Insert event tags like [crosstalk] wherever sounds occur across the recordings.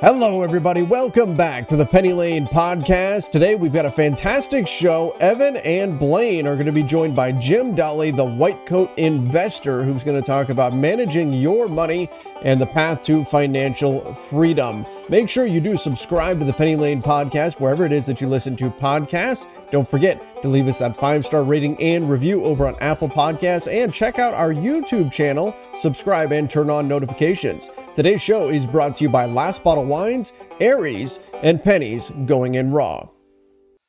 Hello, everybody. Welcome back to the Penny Lane podcast. Today, we've got a fantastic show. Evan and Blaine are going to be joined by Jim Dahle, the white coat investor, who's going to talk about managing your money and the path to financial freedom. Make sure you do subscribe to the Penny Lane podcast wherever it is that you listen to podcasts. Don't forget to leave us that five star rating and review over on Apple Podcasts and check out our YouTube channel. Subscribe and turn on notifications. Today's show is brought to you by Last Bottle Wines, Aries, and Pennies Going in Raw.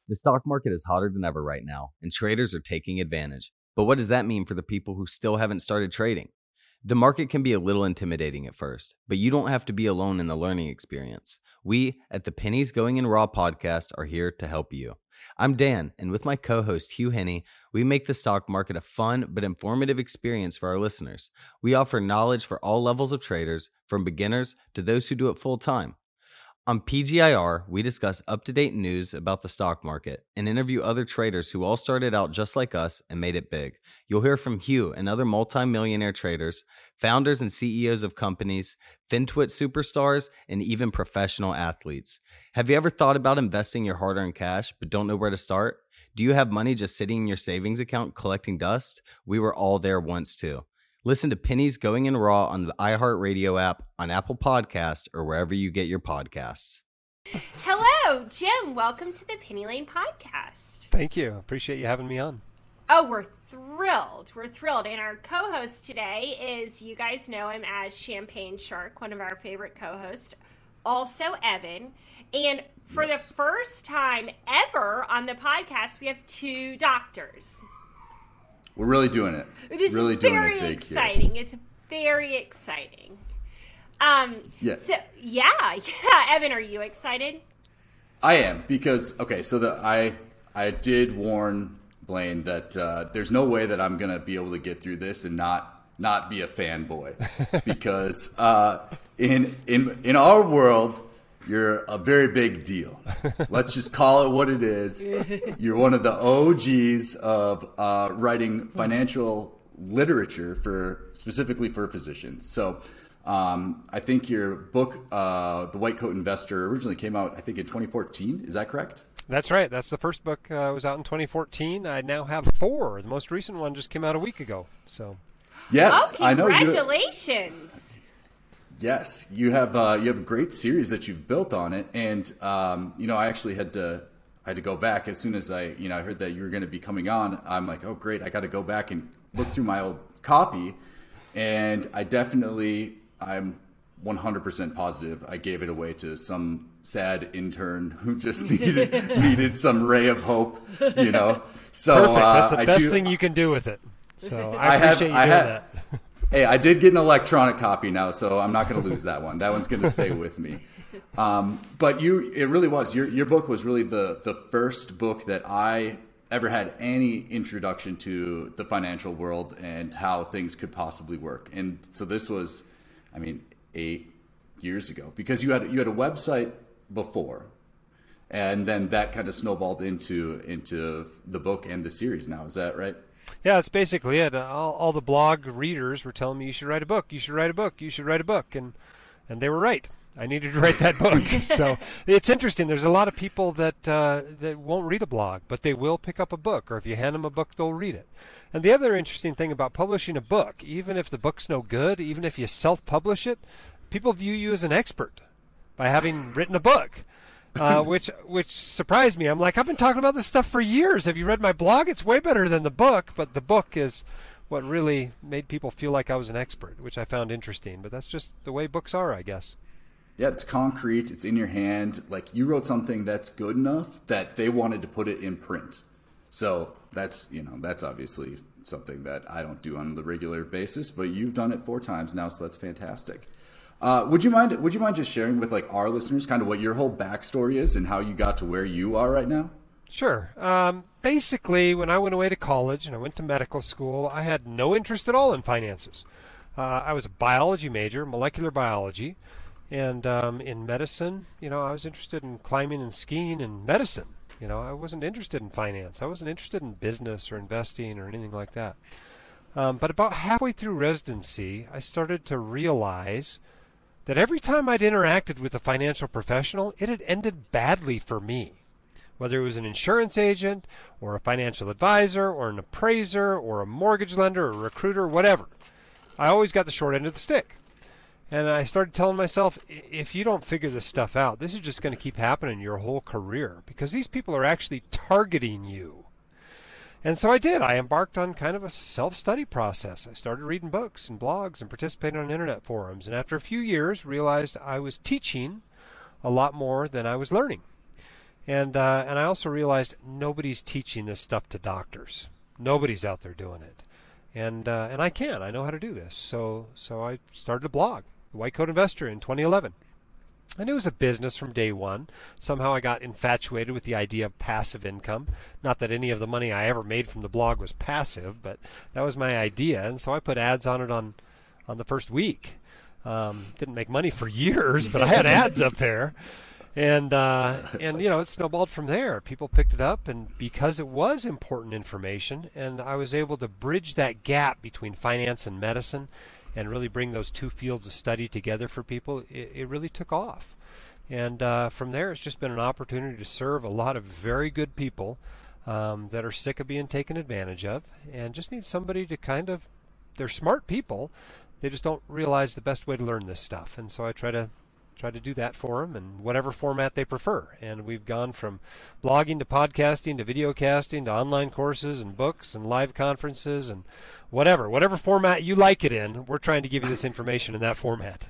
The stock market is hotter than ever right now, and traders are taking advantage. But what does that mean for the people who still haven't started trading? The market can be a little intimidating at first, but you don't have to be alone in the learning experience. We at the Pennies Going in Raw podcast are here to help you. I'm Dan, and with my co host Hugh Henne, we make the stock market a fun but informative experience for our listeners. We offer knowledge for all levels of traders, from beginners to those who do it full time. On PGIR, we discuss up to date news about the stock market and interview other traders who all started out just like us and made it big. You'll hear from Hugh and other multimillionaire traders, founders and CEOs of companies, FinTwit superstars, and even professional athletes. Have you ever thought about investing your hard earned cash but don't know where to start? Do you have money just sitting in your savings account collecting dust? We were all there once too. Listen to Pennies Going in Raw on the iHeartRadio app, on Apple Podcast, or wherever you get your podcasts. Hello, Jim. Welcome to the Penny Lane podcast. Thank you. Appreciate you having me on. Oh, we're thrilled. We're thrilled. And our co host today is, you guys know him as Champagne Shark, one of our favorite co hosts, also Evan. And for yes. the first time ever on the podcast, we have two doctors. We're really doing it. This really is very exciting. Here. It's very exciting. Um, yeah. So yeah, [laughs] yeah. Evan, are you excited? I am because okay. So the I I did warn Blaine that uh, there's no way that I'm gonna be able to get through this and not not be a fanboy [laughs] because uh, in in in our world you're a very big deal. Let's just call it what it is. You're one of the OGs of uh, writing financial literature for specifically for physicians. So um, I think your book, uh, The White Coat Investor, originally came out I think in 2014. Is that correct? That's right. That's the first book uh, was out in 2014. I now have four. The most recent one just came out a week ago. So. Yes, oh, I know. Congratulations. Yes, you have uh, you have a great series that you've built on it, and um, you know I actually had to I had to go back as soon as I you know I heard that you were going to be coming on. I'm like, oh great, I got to go back and look through my old copy, and I definitely I'm 100% positive I gave it away to some sad intern who just [laughs] needed needed some ray of hope, you know. [laughs] So Perfect. That's the uh, best do, thing you can do with it. So [laughs] I, I appreciate have, you doing I have, that. Hey, I did get an electronic copy now, so I'm not going to lose that one. That one's going to stay [laughs] with me. Um, but you, it really was your your book was really the the first book that I ever had any introduction to the financial world and how things could possibly work. And so this was, I mean, eight years ago because you had you had a website before, and then that kind of snowballed into into the book and the series. Now is that right? Yeah, that's basically it. All, all the blog readers were telling me you should write a book, you should write a book, you should write a book, and and they were right. I needed to write that book. [laughs] so it's interesting. There's a lot of people that uh, that won't read a blog, but they will pick up a book, or if you hand them a book, they'll read it. And the other interesting thing about publishing a book, even if the book's no good, even if you self-publish it, people view you as an expert by having written a book uh, which which surprised me. I'm like, I've been talking about this stuff for years. Have you read my blog? It's way better than the book, but the book is what really made people feel like I was an expert, which I found interesting. But that's just the way books are, I guess. Yeah, it's concrete. It's in your hand. Like you wrote something that's good enough that they wanted to put it in print. So that's you know that's obviously something that I don't do on the regular basis, but you've done it four times now, so that's fantastic. Uh, would you mind? Would you mind just sharing with like our listeners kind of what your whole backstory is and how you got to where you are right now? Sure. Um, basically, when I went away to college and I went to medical school, I had no interest at all in finances. Uh, I was a biology major, molecular biology, and um, in medicine, you know, I was interested in climbing and skiing and medicine. You know, I wasn't interested in finance. I wasn't interested in business or investing or anything like that. Um, but about halfway through residency, I started to realize that every time I'd interacted with a financial professional, it had ended badly for me. Whether it was an insurance agent, or a financial advisor, or an appraiser, or a mortgage lender, or a recruiter, whatever. I always got the short end of the stick. And I started telling myself, if you don't figure this stuff out, this is just going to keep happening your whole career because these people are actually targeting you. And so I did. I embarked on kind of a self study process. I started reading books and blogs and participating on internet forums. And after a few years, realized I was teaching a lot more than I was learning. And, uh, and I also realized nobody's teaching this stuff to doctors. Nobody's out there doing it. And, uh, and I can. I know how to do this. So, so I started a blog, The White Coat Investor, in 2011. Knew it was a business from day one. Somehow I got infatuated with the idea of passive income. Not that any of the money I ever made from the blog was passive, but that was my idea, and so I put ads on it on on the first week. Um, didn't make money for [laughs] years, but I had ads up there, and uh, and you know it snowballed from there. People picked it up, and because it was important information, and I was able to bridge that gap between finance and medicine and really bring those two fields of study together for people, it, it really took off. And uh, from there, it's just been an opportunity to serve a lot of very good people um, that are sick of being taken advantage of and just need somebody to kind of, they're smart people, they just don't realize the best way to learn this stuff. And so I try to try to do that for them in whatever format they prefer. And we've gone from blogging to podcasting to video casting to online courses and books and live conferences and whatever, whatever format you like it in, we're trying to give you this information in that format.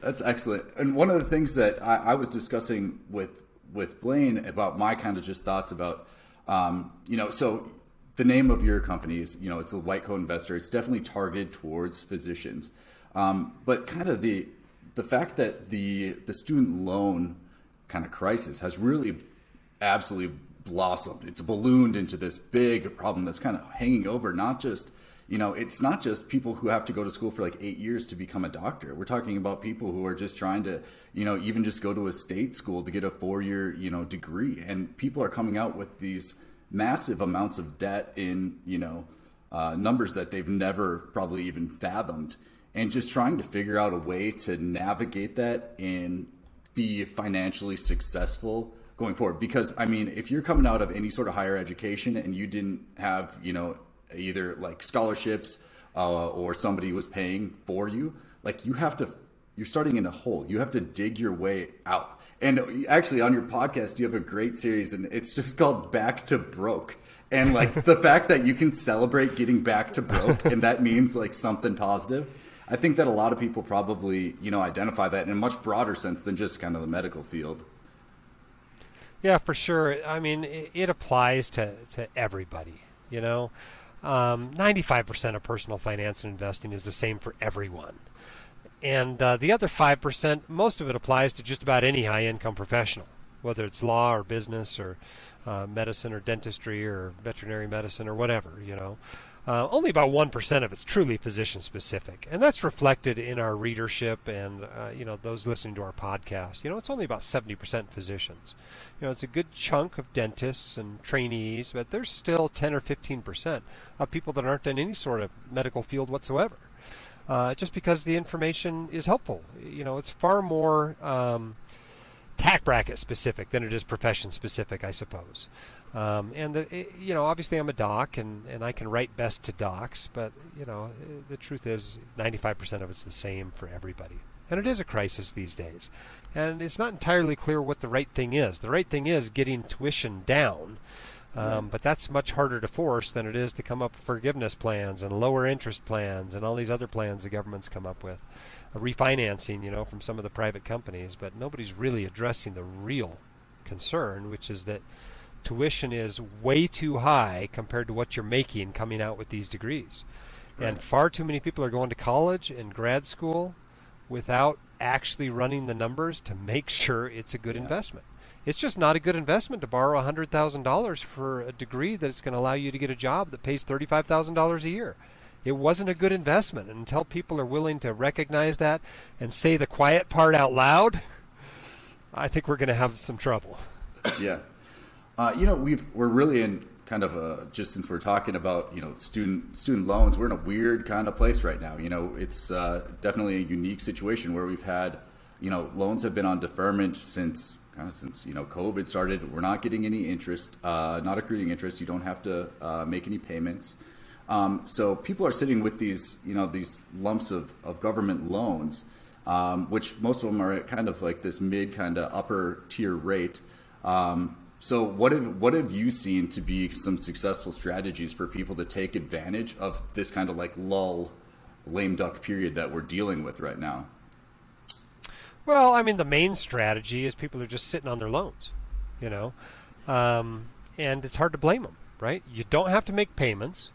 That's excellent. And one of the things that I, I was discussing with with Blaine about my kind of just thoughts about, um, you know, so the name of your company is, you know, it's the White Coat Investor. It's definitely targeted towards physicians, um, but kind of the the fact that the the student loan kind of crisis has really absolutely blossomed. It's ballooned into this big problem that's kind of hanging over not just you know, it's not just people who have to go to school for like eight years to become a doctor. We're talking about people who are just trying to, you know, even just go to a state school to get a four year, you know, degree. And people are coming out with these massive amounts of debt in, you know, uh, numbers that they've never probably even fathomed. And just trying to figure out a way to navigate that and be financially successful going forward. Because, I mean, if you're coming out of any sort of higher education and you didn't have, you know, either like scholarships uh, or somebody was paying for you, like you have to, you're starting in a hole. You have to dig your way out. And actually, on your podcast, you have a great series, and it's just called Back to Broke. And like the [laughs] fact that you can celebrate getting back to broke, and that means like something positive. I think that a lot of people probably, you know, identify that in a much broader sense than just kind of the medical field. Yeah, for sure. I mean, it, applies to, to everybody, you know. Um, 95% of personal finance and investing is the same for everyone. And uh, the other 5%, most of it applies to just about any high income professional, whether it's law or business or uh, medicine or dentistry or veterinary medicine or whatever, you know. Uh, only about 1% of it's truly physician specific. And that's reflected in our readership and, uh, you know, those listening to our podcast. You know, it's only about 70% physicians. You know, it's a good chunk of dentists and trainees, but there's still 10 or 15% of people that aren't in any sort of medical field whatsoever. Uh, just because the information is helpful. You know, it's far more um, tax bracket specific than it is profession specific, I suppose. Um, and the, it, you know, obviously I'm a doc, and, and I can write best to docs, but you know, the truth is, 95% of it's the same for everybody, and it is a crisis these days, and it's not entirely clear what the right thing is. The right thing is getting tuition down, um, but that's much harder to force than it is to come up with forgiveness plans and lower interest plans and all these other plans the government's come up with, a refinancing, you know, from some of the private companies, but nobody's really addressing the real concern, which is that tuition is way too high compared to what you're making coming out with these degrees. Right. And far too many people are going to college and grad school without actually running the numbers to make [laughs] sure it's a good yeah. investment. It's just not a good investment to borrow $100,000 for a degree that's going to allow you to get a job that pays $35,000 a year. It wasn't a good investment. And until people are willing to recognize that and say the quiet part out loud, [laughs] I think we're going to have some trouble. Yeah. Uh, you know, we've we're really in kind of a, just since we're talking about you know student student loans, we're in a weird kind of place right now. You know, it's uh, definitely a unique situation where we've had you know loans have been on deferment since kind of since you know COVID started. We're not getting any interest, uh, not accruing interest. You don't have to uh, make any payments. Um, so people are sitting with these you know these lumps of, of government loans, um, which most of them are at kind of like this mid kind of upper tier rate. Um, so what have what have you seen to be some successful strategies for people to take advantage of this kind of like lull, lame duck period that we're dealing with right now? Well, I mean, the main strategy is people are just sitting on their loans, you know, um, and it's hard to blame them, right? You don't have to make payments,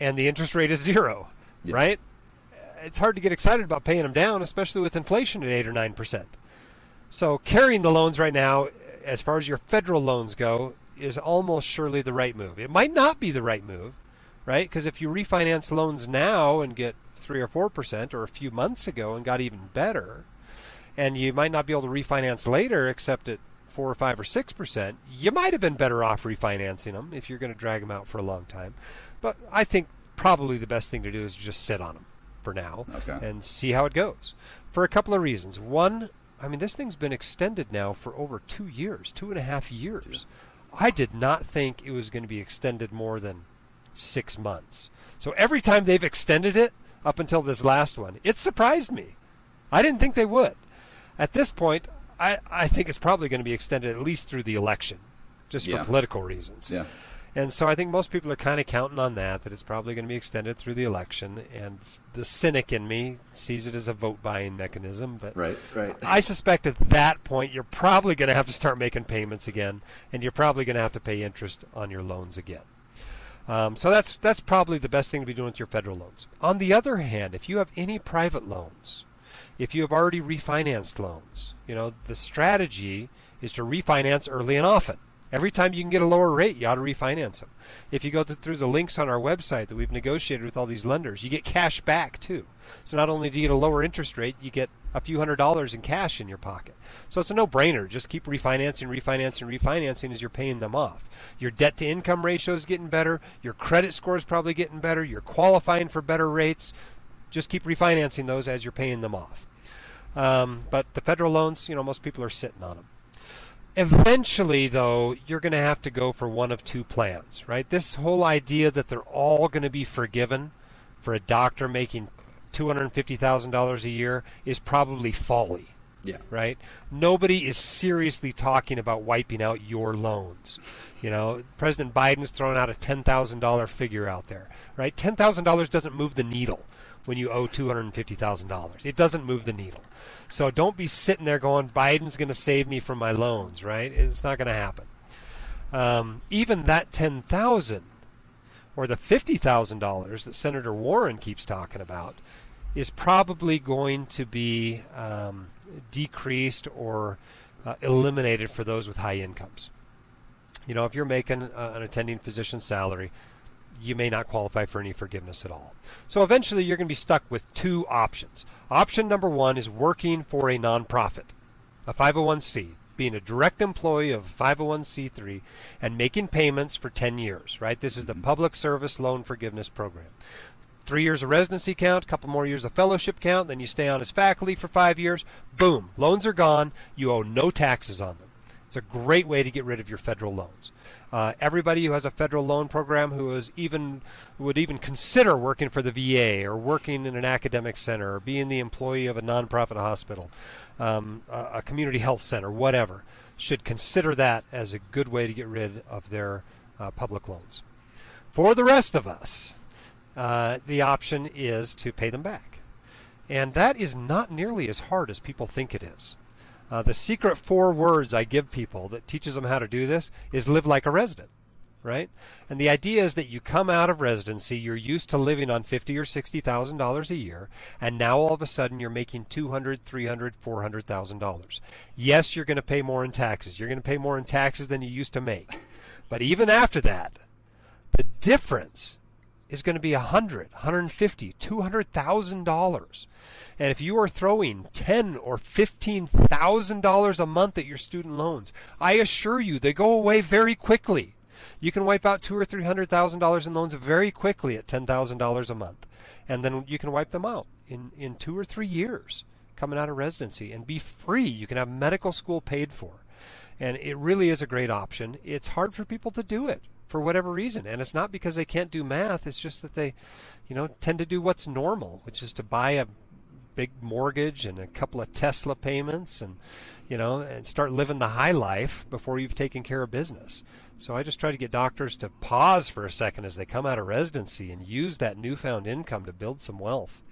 and the interest rate is zero, yeah. right? It's hard to get excited about paying them down, especially with inflation at eight or nine percent. So carrying the loans right now, as far as your federal loans go, is almost surely the right move. It might not be the right move, right? Because if you refinance loans now and get three or four percent, or a few months ago and got even better and you might not be able to refinance later except at four or five or six percent, you might have been better off refinancing them if you're going to drag them out for a long time. But I think probably the best thing to do is just sit on them for now okay. and see how it goes. For a couple of reasons. One, I mean, this thing's been extended now for over two years, two and a half years. I did not think it was going to be extended more than six months. So every time they've extended it up until this last one, it surprised me. I didn't think they would at this point, I, I think it's probably going to be extended at least through the election, just yeah. for political reasons. Yeah. And so I think most people are kind of counting on that, that it's probably going to be extended through the election. And the cynic in me sees it as a vote buying mechanism. But right, right. I suspect at that point, you're probably going to have to start making payments again, and you're probably going to have to pay interest on your loans again. Um, so that's that's probably the best thing to be doing with your federal loans. On the other hand, if you have any private loans, if you have already refinanced loans. You know, the strategy is to refinance early and often. Every time you can get a lower rate, you ought to refinance them. If you go through the links on our website that we've negotiated with all these lenders, you get cash back too. So not only do you get a lower interest rate, you get a few hundred dollars in cash in your pocket. So it's a no-brainer. Just keep refinancing, refinancing, refinancing as you're paying them off. Your debt to income ratio is getting better. Your credit score is probably getting better. You're qualifying for better rates just keep refinancing those as you're paying them off. Um, but the federal loans, you know, most people are sitting on them. Eventually, though, you're going to have to go for one of two plans, right? This whole idea that they're all going to be forgiven for a doctor making $250,000 a year is probably folly. Yeah. Right? Nobody is seriously talking about wiping out your loans. You know, President Biden's thrown out a $10,000 figure out there, right? $10,000 doesn't move the needle when you owe $250,000. It doesn't move the needle. So don't be sitting there going, Biden's going to save me from my loans, right? It's not going to happen. Um, even that 10000 or the $50,000 that Senator Warren keeps talking about is probably going to be um, decreased or uh, eliminated for those with high incomes. You know, if you're making uh, an attending physician salary, you may not qualify for any forgiveness at all. So eventually you're going to be stuck with two options. Option number one is working for a nonprofit, a 501c, being a direct employee of 501c3 and making payments for 10 years, right? This is the mm-hmm. Public Service Loan Forgiveness Program. Three years of residency count, a couple more years of fellowship count, then you stay on as faculty for five years. Boom, loans are gone. You owe no taxes on them. It's a great way to get rid of your federal loans. Uh, everybody who has a federal loan program who is even would even consider working for the VA or working in an academic center or being the employee of a nonprofit hospital, um, a, a, community health center, whatever, should consider that as a good way to get rid of their uh, public loans. For the rest of us, uh, the option is to pay them back. And that is not nearly as hard as people think it is. Uh, the secret four words I give people that teaches them how to do this is live like a resident, right? And the idea is that you come out of residency, you're used to living on fifty or sixty thousand dollars a year, and now all of a sudden you're making two hundred, three hundred, four hundred thousand dollars. Yes, you're going to pay more in taxes. You're going to pay more in taxes than you used to make, but even after that, the difference is going to be a hundred, hundred and fifty, two hundred thousand dollars. And if you are throwing ten or fifteen thousand dollars a month at your student loans, I assure you they go away very quickly. You can wipe out two or three hundred thousand dollars in loans very quickly at ten thousand dollars a month, and then you can wipe them out in in two or three years coming out of residency and be free. You can have medical school paid for, and it really is a great option. It's hard for people to do it for whatever reason, and it's not because they can't do math. It's just that they, you know, tend to do what's normal, which is to buy a big mortgage and a couple of Tesla payments and you know and start living the high life before you've taken care of business. So I just try to get doctors to pause for a second as they come out of residency and use that newfound income to build some wealth.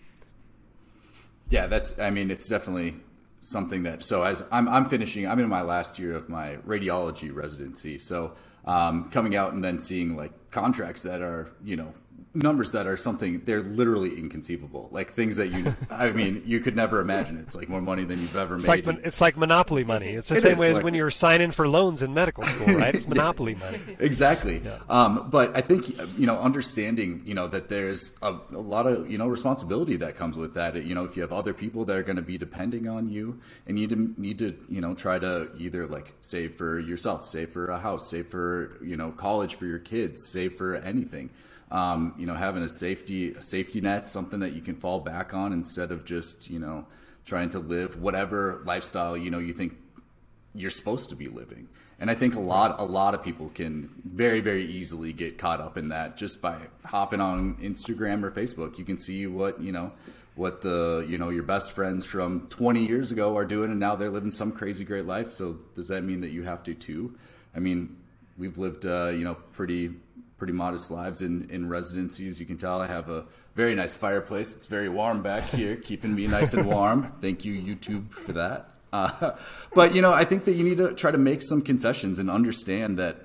Yeah, that's I mean it's definitely something that so as I'm I'm finishing I'm in my last year of my radiology residency. So um, coming out and then seeing like contracts that are, you know, numbers that are something they're literally inconceivable. Like things that you [laughs] i mean you could never imagine. It's like more money than you've ever it's made. like it's like monopoly money. It's the it same way like, as when you're signing for loans in medical school [laughs] right? It's monopoly money. Exactly. Yeah. um, but i think you know understanding you know that there's a, a, lot of you know responsibility that comes with that. You know if you have other people that are going to be depending on you and you need to you know try to either like save for yourself save for a house save for you know college for your kids save for anything um, you know, having a safety a safety net, something that you can fall back on instead of just you know trying to live whatever lifestyle you know you think you're supposed to be living. And I think a lot a lot of people can very very easily get caught up in that just by hopping on Instagram or Facebook. You can see what you know what the you know your best friends from 20 years ago are doing and now they're living some crazy great life so does that mean that you have to too i mean we've lived uh, you know pretty pretty modest lives in, in residencies. You can tell I have a very nice fireplace. It's very warm back here, keeping me nice and warm. Thank you, YouTube, for that. Uh, but you know, I think that you need to try to make some concessions and understand that,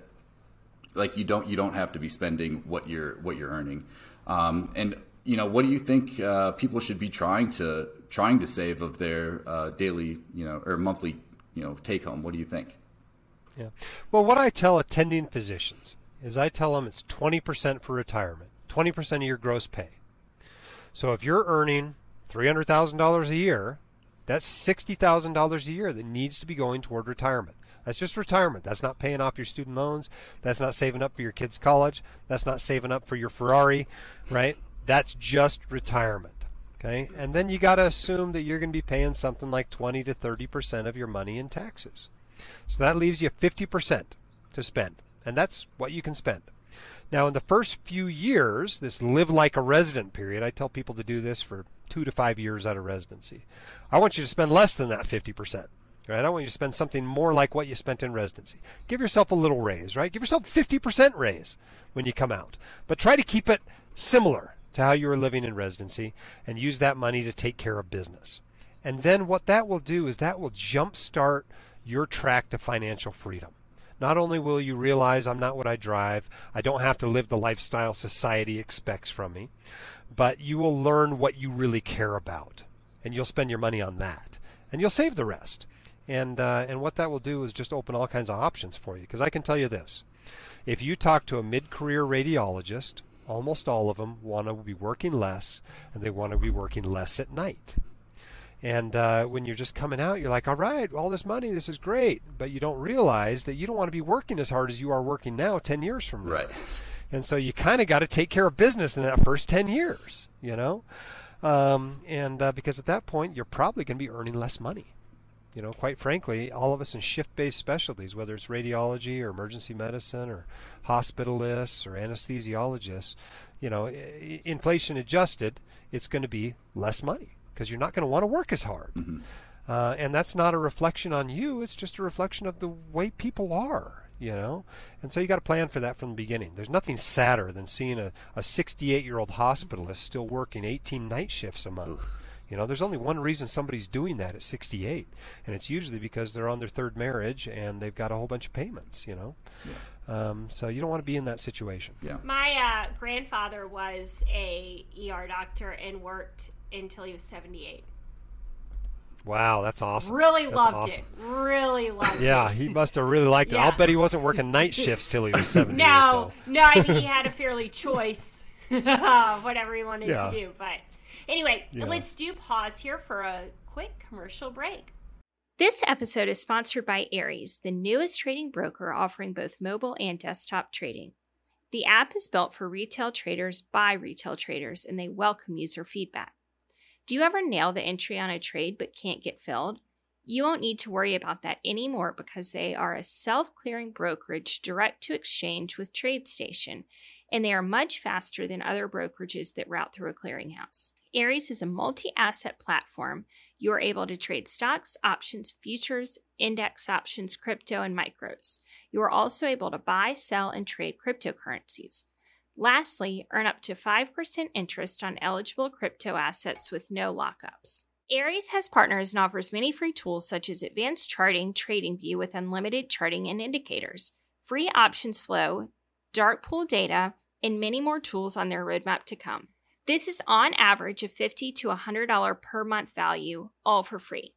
like you don't you don't have to be spending what you're what you're earning. Um, and you know, what do you think uh, people should be trying to trying to save of their uh, daily, you know, or monthly, you know, take home? What do you think? Yeah. Well, what I tell attending physicians is I tell them it's 20% for retirement, 20% of your gross pay. So if you're earning $300,000 a year, that's $60,000 a year that needs to be going toward retirement. That's just retirement. That's not paying off your student loans. That's not saving up for your kids' college. That's not saving up for your Ferrari, right? That's just retirement. Okay? And then you got to assume that you're going to be paying something like 20 to 30% of your money in taxes. So that leaves you 50% to spend and that's what you can spend. Now, in the first few years, this live like a resident period, I tell people to do this for two to five years out of residency. I want you to spend less than that 50%. Right? I want you to spend something more like what you spent in residency. Give yourself a little raise, right? Give yourself 50% raise when you come out. But try to keep it similar to how you were living in residency and use that money to take care of business. And then what that will do is that will jumpstart your track to financial freedom. Not only will you realize I'm not what I drive, I don't have to live the lifestyle society expects from me, but you will learn what you really care about. And you'll spend your money on that. And you'll save the rest. And, uh, and what that will do is just open all kinds of options for you. Because I can tell you this if you talk to a mid career radiologist, almost all of them want to be working less and they want to be working less at night. And uh, when you're just coming out, you're like, all right, all this money, this is great. But you don't realize that you don't want to be working as hard as you are working now 10 years from now. Right. And so you kind of got to take care of business in that first 10 years, you know? Um, and uh, because at that point, you're probably going to be earning less money. You know, quite frankly, all of us in shift based specialties, whether it's radiology or emergency medicine or hospitalists or anesthesiologists, you know, inflation adjusted, it's going to be less money because you're not going to want to work as hard. Mm-hmm. Uh, and that's not a reflection on you, it's just a reflection of the way people are, you know? And so you got to plan for that from the beginning. There's nothing sadder than seeing a, a 68 year old hospitalist still working 18 night shifts a month. Oof. You know, there's only one reason somebody's doing that at 68, and it's usually because they're on their third marriage and they've got a whole bunch of payments. You know, yeah. um, so you don't want to be in that situation. Yeah. My uh, grandfather was a ER doctor and worked until he was 78. Wow, that's awesome. Really that's loved awesome. it. Really loved yeah, it. Yeah, he must have really liked it. Yeah. I'll bet he wasn't working night shifts till he was [laughs] 78. no, no, I mean, he had a fairly choice [laughs] whatever he wanted yeah. to do. But anyway, let's do pause here for a quick commercial break. This episode is sponsored by Aries, the newest trading broker offering both mobile and desktop trading. The app is built for retail traders by retail traders, and they welcome user feedback. Do you ever nail the entry on a trade but can't get filled? You won't need to worry about that anymore because they are a self clearing brokerage direct to exchange with TradeStation, and they are much faster than other brokerages that route through a clearinghouse. Aries is a multi asset platform. You are able to trade stocks, options, futures, index options, crypto, and micros. You are also able to buy, sell, and trade cryptocurrencies. Lastly, earn up to 5% interest on eligible crypto assets with no lockups. Aries has partners and offers many free tools such as advanced charting, trading view with unlimited charting and indicators, free options flow, dark pool data, and many more tools on their roadmap to come. This is on average a 50 to $100 per month value, all for free.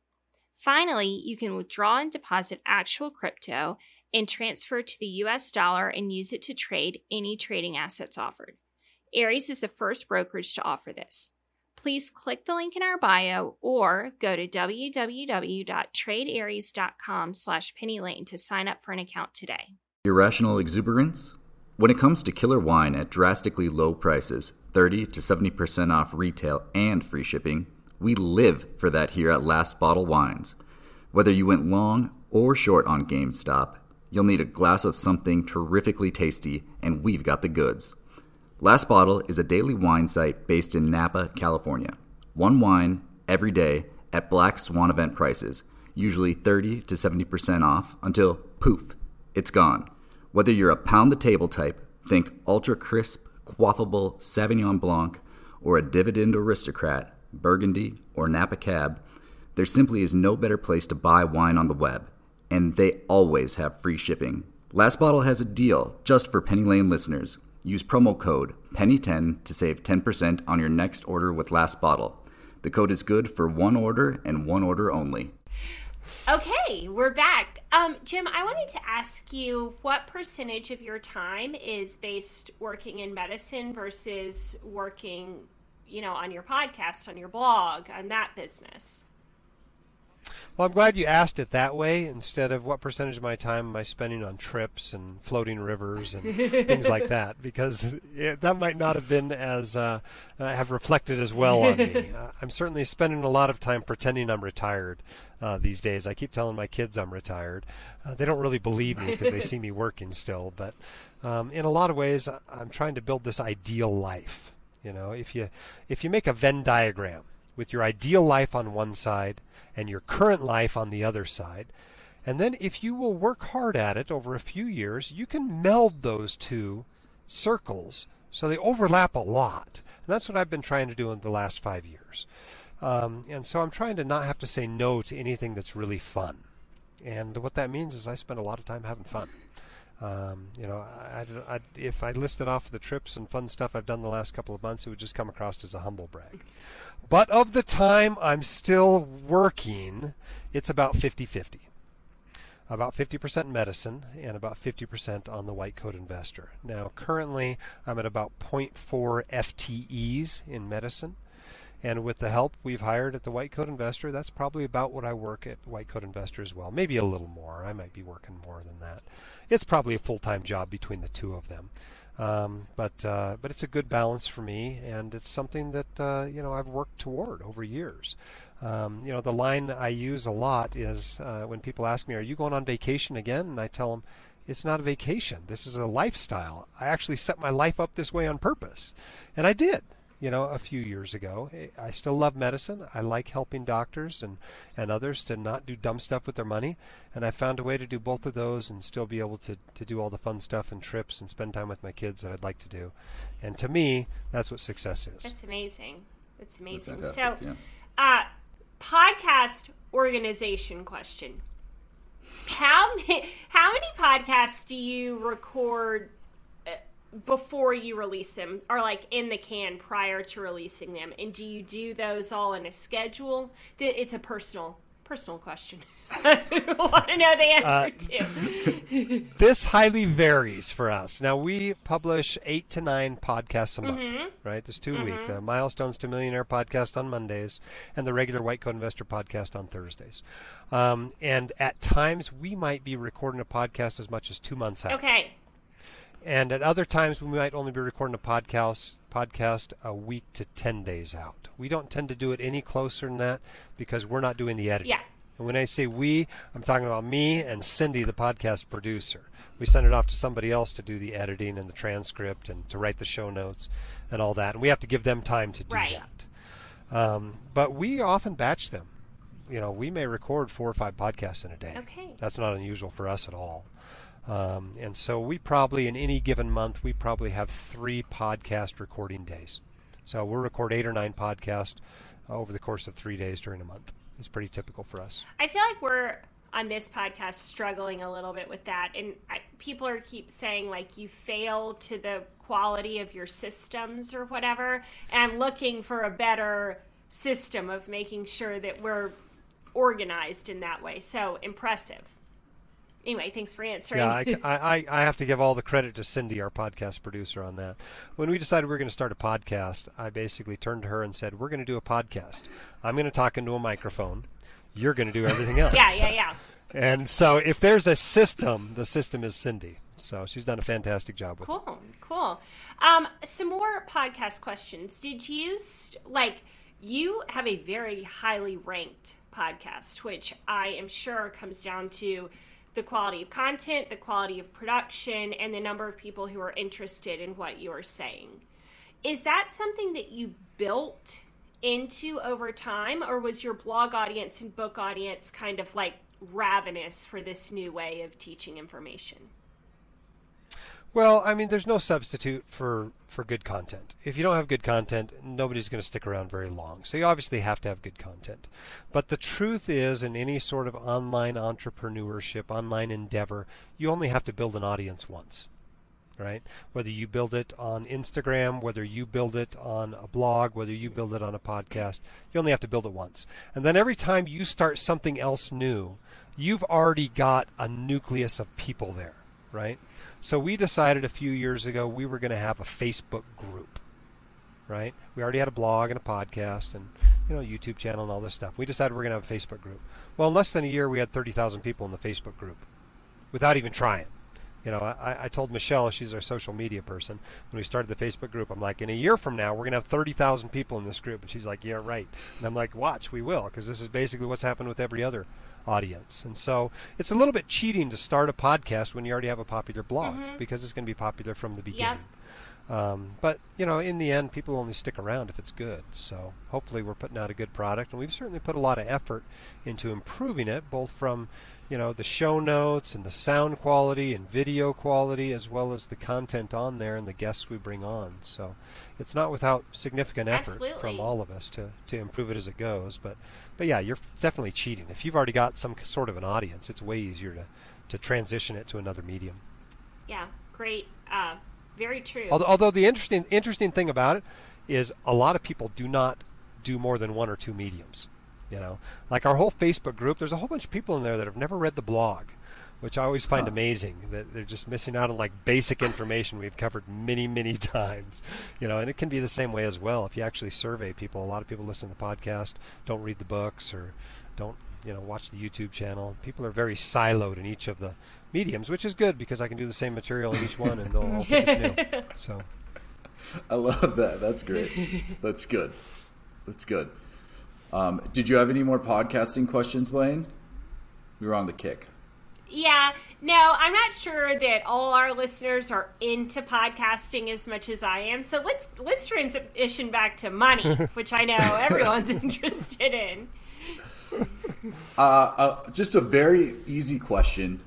Finally, you can withdraw and deposit actual crypto and transfer to the US dollar and use it to trade any trading assets offered. Aries is the first brokerage to offer this. Please click the link in our bio or go to www.tradearies.com slash pennylane to sign up for an account today. Irrational exuberance? When it comes to killer wine at drastically low prices, 30 to 70% off retail and free shipping, we live for that here at Last Bottle Wines. Whether you went long or short on GameStop, you'll need a glass of something terrifically tasty, and we've got the goods. Last Bottle is a daily wine site based in Napa, California. One wine every day at Black Swan event prices, usually 30 to 70% off until poof, it's gone. Whether you're a pound the table type, think ultra crisp, quaffable Sauvignon Blanc, or a dividend aristocrat, Burgundy, or Napa Cab, there simply is no better place to buy wine on the web, and they always have free shipping. Last Bottle has a deal just for Penny Lane listeners. Use promo code PENNY10 to save 10% on your next order with Last Bottle. The code is good for one order and one order only. Okay, we're back. Um, Jim, I wanted to ask you what percentage of your time is based working in medicine versus working, you know, on your podcast, on your blog, on that business? Well, I'm glad you asked it that way instead of what percentage of my time am I spending on trips and floating rivers and things like [laughs] that, because it, that might not have been as uh, uh, have reflected as well on me. [laughs] Uh, I'm certainly spending a lot of time pretending I'm retired uh, these days. I keep telling my kids I'm retired. Uh, they don't really believe me because they see me working still, but um, in a lot of ways, I'm trying to build this ideal life. You know, if you if you make a Venn diagram with your ideal life on one side and your current life on the other side. And then, if you will work hard at it over a few years, you can meld those two circles so they overlap a lot. And that's what I've been trying to do in the last five years. Um, and so I'm trying to not have to say no to anything that's really fun. And what that means is I spend a lot of time having fun. Um, you know, I, I, if I listed off the trips and fun stuff I've done the last couple of months, it would just come across as a humble brag. But of the time I'm still working, it's about 50 50. About 50% medicine and about 50% on the white coat investor. Now, currently, I'm at about 0.4 FTEs in medicine. And with the help we've hired at the White Coat Investor, that's probably about what I work at White Coat Investor as well. Maybe a little more. I might be working more than that. It's probably a full time job between the two of them. Um, but uh, but it's a good balance for me, and it's something that uh, you know I've worked toward over years. Um, you know, the line I use a lot is uh, when people ask me, "Are you going on vacation again?" and I tell them, "It's not a vacation. This is a lifestyle. I actually set my life up this way on purpose, and I did." You know, a few years ago. I still love medicine. I like helping doctors and, and others to not do dumb stuff with their money. And I found a way to do both of those and still be able to, to do all the fun stuff and trips and spend time with my kids that I'd like to do. And to me, that's what success is. That's amazing. It's amazing. That's so, yeah. uh, podcast organization question. How many, how many podcasts do you record before you release them or like in the can prior to releasing them and do you do those all in a schedule it's a personal personal question. [laughs] I want to know the answer uh, to. [laughs] this highly varies for us. Now we publish eight to nine podcasts a month, mm-hmm. right? this 2 mm-hmm. week. The Milestones to Millionaire podcast on Mondays, and the regular White Coat Investor podcast on Thursdays. Um, and at times we might be recording a podcast as much as two months out. Okay. And at other times we might only be recording a podcast podcast a week to 10 days out. We don't tend to do it any closer than that because we're not doing the editing. Yeah. And when I say we, I'm talking about me and Cindy, the podcast producer. We send it off to somebody else to do the editing and the transcript and to write the show notes and all that. And we have to give them time to do right. that. Um, but we often batch them. You know, we may record four or five podcasts in a day. Okay. That's not unusual for us at all. Um, and so we probably, in any given month, we probably have three podcast recording days. So we'll record eight or nine podcasts uh, over the course of three days during a month. It's pretty typical for us. I feel like we're on this podcast struggling a little bit with that and I, people are keep saying like you fail to the quality of your systems or whatever and i'm looking for a better system of making sure that we're organized in that way so impressive anyway, thanks for answering. Yeah, [laughs] I, I, I have to give all the credit to Cindy, our podcast producer, on that. When we decided we were going to start a podcast, I basically turned to her and said, "We're going to do a podcast. I'm going to talk into a microphone. You're going to do everything [laughs] else." yeah, yeah, yeah. [laughs] And so, if there's a system, the system is Cindy. So she's done a fantastic job with cool, it. Cool, cool. Um, some more podcast questions. Did you st- like? You have a very highly ranked podcast, which I am sure comes down to the quality of content, the quality of production, and the number of people who are interested in what you are saying. Is that something that you built into over time, or was your blog audience and book audience kind of like ravenous for this new way of teaching information? Well, I mean, there's no substitute for for good content. If you don't have good content, nobody's going to stick around very long. So you obviously have to have good content. But the truth is, in any sort of online entrepreneurship, online endeavor, you only have to build an audience once. Right? Whether you build it on Instagram, whether you build it on a blog, whether you build it on a podcast, you only have to build it once. And then every time you start something else new, you've already got a nucleus of people there, right? So we decided a few years ago we were going to have a Facebook group, right? We already had a blog and a podcast and you know YouTube channel and all this stuff. We decided we're going to have a Facebook group. Well, in less than a year, we had 30,000 people in the Facebook group without even trying. You know, I, I told Michelle, she's our social media person, when we started the Facebook group, I'm like, in a year from now, we're going to have 30,000 people in this group. And she's like, yeah, right. And I'm like, watch, we will, because this is basically what's happened with every other audience. And so it's a little bit cheating to start a podcast when you already have a popular blog mm-hmm. because it's going to be popular from the beginning. Um, but you know, in the end, people only stick around if it's good. So hopefully, we're putting out a good product, and we've certainly put a lot of effort into improving it, both from you know the show notes and the sound quality and video quality, as well as the content on there and the guests we bring on. So it's not without significant effort Absolutely. from all of us to to improve it as it goes. But but yeah, you're definitely cheating. If you've already got some sort of an audience, it's way easier to, to transition it to another medium. Yeah, great. Uh, very true. Although, although the interesting interesting thing about it is a lot of people do not do more than one or two mediums. You know, like our whole Facebook group, there's a whole bunch of people in there that have never read the blog which I always find huh. amazing that they're just missing out on like basic information we've covered many, many [laughs] times. You know, and it can be the same way as well. If you actually survey people, a lot of people listen to the podcast, don't read the books, or don't you know watch the YouTube channel. People are very siloed in each of the mediums, which is good because I can do the same material in each one, and they'll all think it's new. [laughs] So, I love that. That's great. That's good. That's good. Um, did you have any more podcasting questions, Blaine? We were on the kick. Yeah, no, I'm not sure that all our listeners are into podcasting as much as I am. So let's let's transition back to money, [laughs] which I know everyone's [laughs] interested in. Uh, uh, just a very easy question: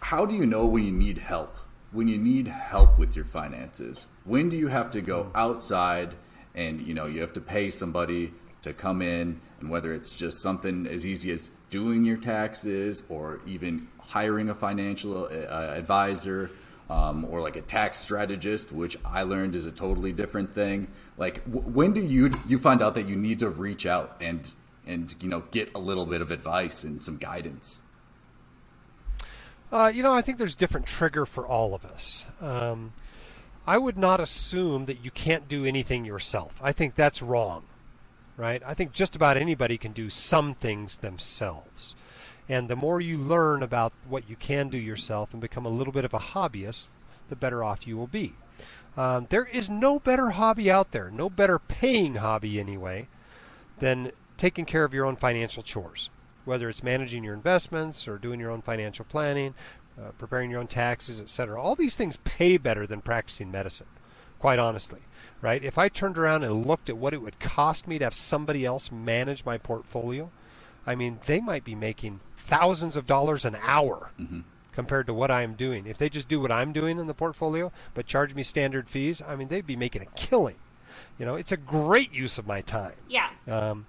How do you know when you need help? When you need help with your finances? When do you have to go outside and you know you have to pay somebody to come in, and whether it's just something as easy as doing your taxes or even hiring a financial uh, advisor um, or like a tax strategist, which I learned is a totally different thing. Like, w- when do you you find out that you need to reach out and and you know get a little bit of advice and some guidance? Uh, you know, I think there's different trigger for all of us. Um, I would not assume that you can't do anything yourself. I think that's wrong, right? I think just about anybody can do some things themselves. And the more you learn about what you can do yourself and become a little bit of a hobbyist, the better off you will be. Um, there is no better hobby out there, no better paying hobby anyway, than taking care of your own financial chores whether it's managing your investments or doing your own financial planning, uh, preparing your own taxes, etc. All these things pay better than practicing medicine, quite honestly, right? If I turned around and looked at what it would cost me to have somebody else manage my portfolio, I mean, they might be making thousands of dollars an hour. Mm-hmm. Compared to what I'm doing. If they just do what I'm doing in the portfolio, but charge me standard fees, I mean, they'd be making a killing. You know, it's a great use of my time. Yeah. Um,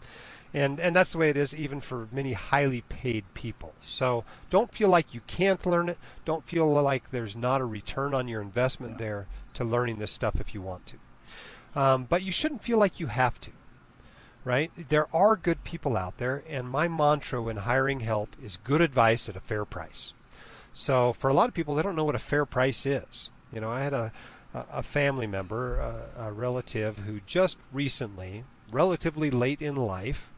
and and that's the way it is even for many highly paid people so don't feel like you can't learn it don't feel like there's not a return on your investment there to learning this stuff if you want to um, but you shouldn't feel like you have to right? There are good people out there and my mantra when hiring help is good advice at a fair price. So for a lot of people they don't know what a fair price is. You know i had a a family member, a, a relative who just recently, relatively late in life,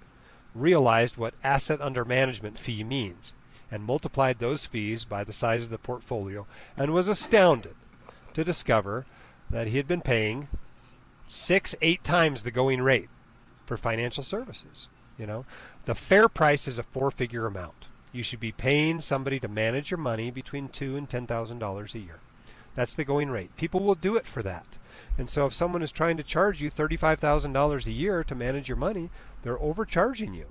realized what asset under management fee means and multiplied those fees by the size of the portfolio and was astounded to discover that he had been paying six, eight times the going rate for financial services. You know, the fair price is a four figure amount. You should be paying somebody to manage your money between two and ten thousand dollars a year. That's the going rate. People will do it for that. And so if someone is trying to charge you $35,000 a year to manage your money, they're overcharging you.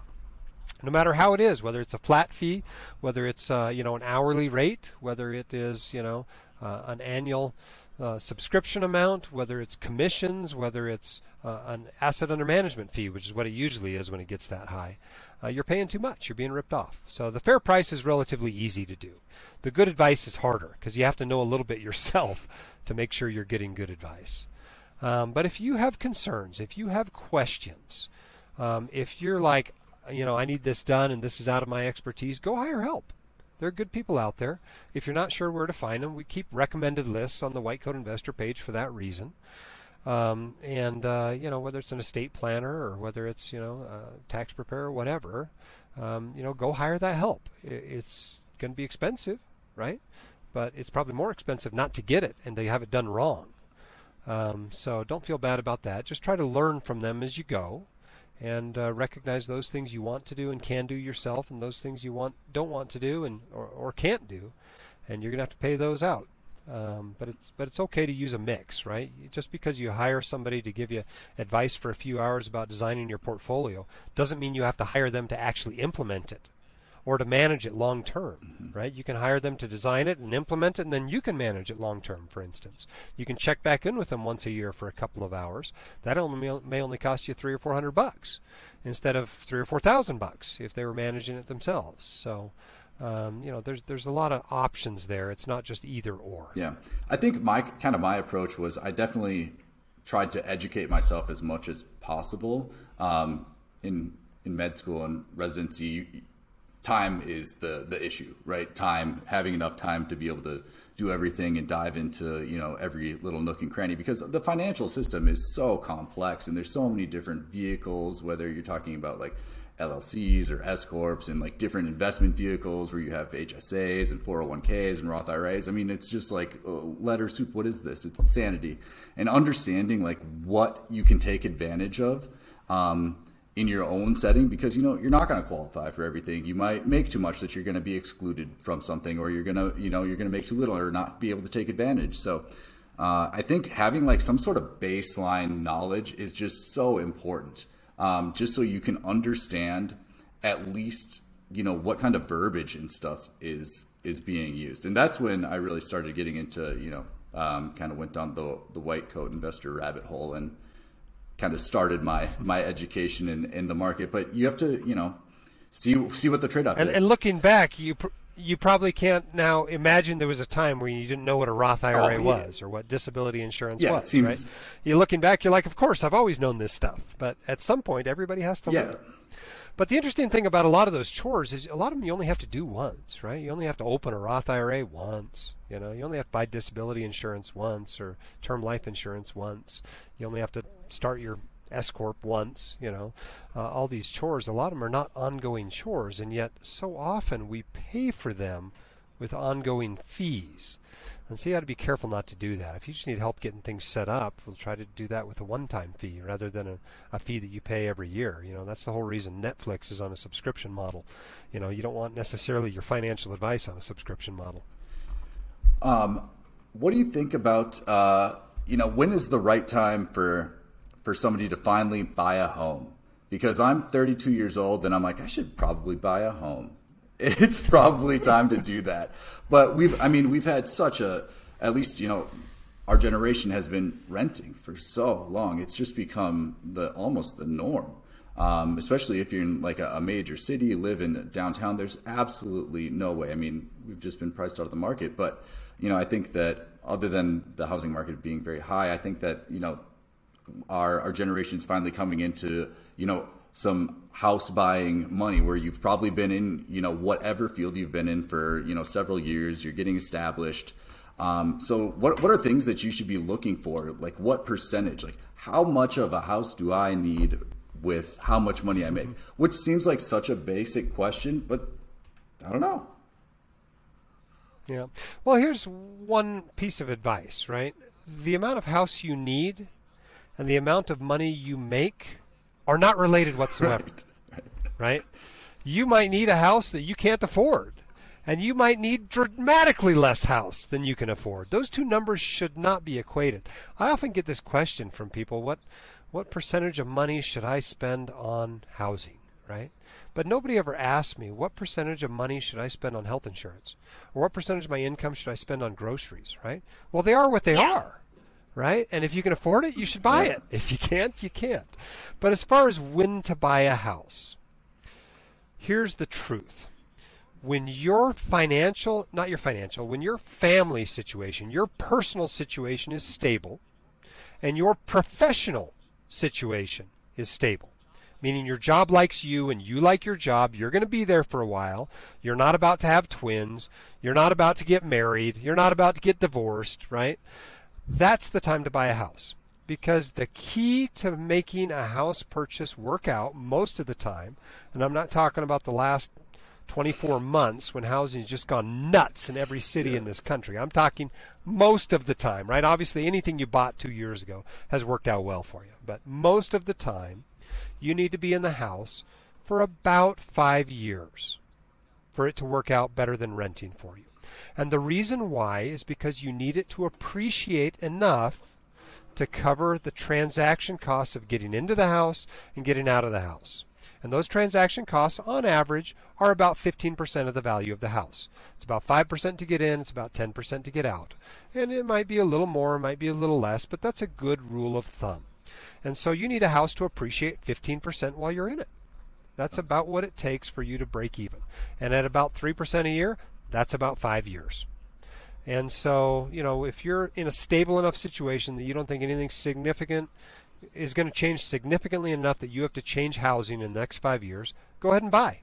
No matter how it is, whether it's a flat fee, whether it's uh, you know an hourly rate, whether it is you know uh, an annual uh, subscription amount, whether it's commissions, whether it's uh, an asset under management fee, which is what it usually is when it gets that high, uh, you're paying too much. You're being ripped off. So the fair price is relatively easy to do. The good advice is harder because you have to know a little bit yourself [laughs] to make sure you're getting good advice. Um, but if you have concerns, if you have questions, um, if you're like, you know, I need this done and this is out of my expertise, go hire help. There are good people out there. If you're not sure where to find them, we keep recommended lists on the White Coat Investor page for that reason. Um, and uh, you know whether it's an estate planner or whether it's you know a tax preparer, whatever, um, you know, go hire that help. It's going to be expensive, right? But it's probably more expensive not to get it and to have it done wrong. Um, so don't feel bad about that. Just try to learn from them as you go and uh, recognize those things you want to do and can do yourself and those things you want don't want to do and or, or can't do and you're going to have to pay those out. Um, but it's but it's okay to use a mix right? Just because you hire somebody to give you advice for a few hours about designing your portfolio doesn't mean you have to hire them to actually implement it or to manage it long term, mm-hmm. right? You can hire them to design it and implement it, and then you can manage it long term, for instance. You can check back in with them once a year for a couple of hours. That only may only cost you three or four hundred bucks instead of three or four thousand bucks if they were managing it themselves. So. Um, you know, there's there's a lot of options there. It's not just either or. Yeah, I think my kind of my approach was I definitely tried to educate myself as much as possible. Um, in in med school and residency, time is the the issue, right? Time, having enough time to be able to do everything and dive into you know every little nook and cranny because the financial system is so complex and there's so many different vehicles. Whether you're talking about like LLCs or S corps and like different investment vehicles where you have HSAs and 401ks and Roth IRAs. I mean, it's just like uh, letter soup. What is this? It's insanity. And understanding like what you can take advantage of. Um, in your own setting because you know you're not going to qualify for everything. You might make too much that you're going to be excluded from something or you're going to you know you're going to make too little or not be able to take advantage. So uh, i think having like some sort of baseline knowledge is just so important um, just so you can understand at least you know what kind of verbiage and stuff is is being used. And that's when i really started getting into you know um, kind of went down the the white coat investor rabbit hole and kind of started my my education in, in the market. But you have to, you know, see see what the trade off is. And looking back, you pr- you probably can't now imagine there was a time where you didn't know what a Roth IRA oh, yeah. was or what disability insurance yeah, was. Seems... Right? You're looking back, you're like, of course, I've always known this stuff. But at some point, everybody has to yeah. learn. But the interesting thing about a lot of those chores is a lot of them you only have to do once, right? You only have to open a Roth IRA once. You know, you only have to buy disability insurance once or term life insurance once. You only have to start your S corp once. You know, uh, all these chores. A lot of them are not ongoing chores, and yet so often we pay for them with ongoing fees. And so you got to be careful not to do that. If you just need help getting things set up, we'll try to do that with a one-time fee rather than a, a fee that you pay every year. You know, that's the whole reason Netflix is on a subscription model. You know, you don't want necessarily your financial advice on a subscription model. Um, what do you think about uh, you know when is the right time for for somebody to finally buy a home? Because I'm 32 years old and I'm like I should probably buy a home [laughs] it's probably time to do that. But we've, I mean, we've had such a, at least, you know, our generation has been renting for so long. It's just become the almost the norm. Um, especially if you're in like a, a, major city, live in downtown. There's absolutely no way. I mean, we've just been priced out of the market. But you know, I think that other than the housing market being very high, I think that you know, our our generation's finally coming into you know some house buying money where you've probably been in, you know, whatever field you've been in for, you know, several years, you're getting established. Um, so what, what are things that you should be looking for? Like what percentage, like how much of a house do I need with how much money I make? Which seems like such a basic question, but I don't know. Yeah. Well, here's one piece of advice, right? The amount of house you need and the amount of money you make are not related whatsoever. [laughs] Right. right? You might need a house that you can't afford, and you might need dramatically less house than you can afford. Those two numbers should not be equated. I often get this question from people, what what percentage of money should I spend on housing, right? But nobody ever asks me what percentage of money should I spend on health insurance or what percentage of my income should I spend on groceries, right? Well, they are what they yeah. are right? And if you can afford it, you should buy it. If you can't, you can't. But as far as when to buy a house, here's the truth. When your financial, not your financial, when your family situation, your personal situation is stable, and your professional situation is stable, meaning your job likes you and you like your job, you're going to be there for a while. You're not about to have twins. You're not about to get married. You're not about to get divorced, right? That's the time to buy a house. Because the key to making a house purchase work out most of the time, and I'm not talking about the last 24 months when housing has just gone nuts in every city yeah. in this country. I'm talking most of the time, right? Obviously, anything you bought two years ago has worked out well for you. But most of the time, you need to be in the house for about five years for it to work out better than renting for you. And the reason why is because you need it to appreciate enough to cover the transaction costs of getting into the house and getting out of the house. And those transaction costs, on average, are about 15% of the value of the house. It's about 5% to get in, it's about 10% to get out. And it might be a little more, it might be a little less, but that's a good rule of thumb. And so you need a house to appreciate 15% while you're in it. That's about what it takes for you to break even. And at about 3% a year, that's about five years. And so, you know, if you're in a stable enough situation that you don't think anything significant is going to change significantly enough that you have to change housing in the next five years, go ahead and buy.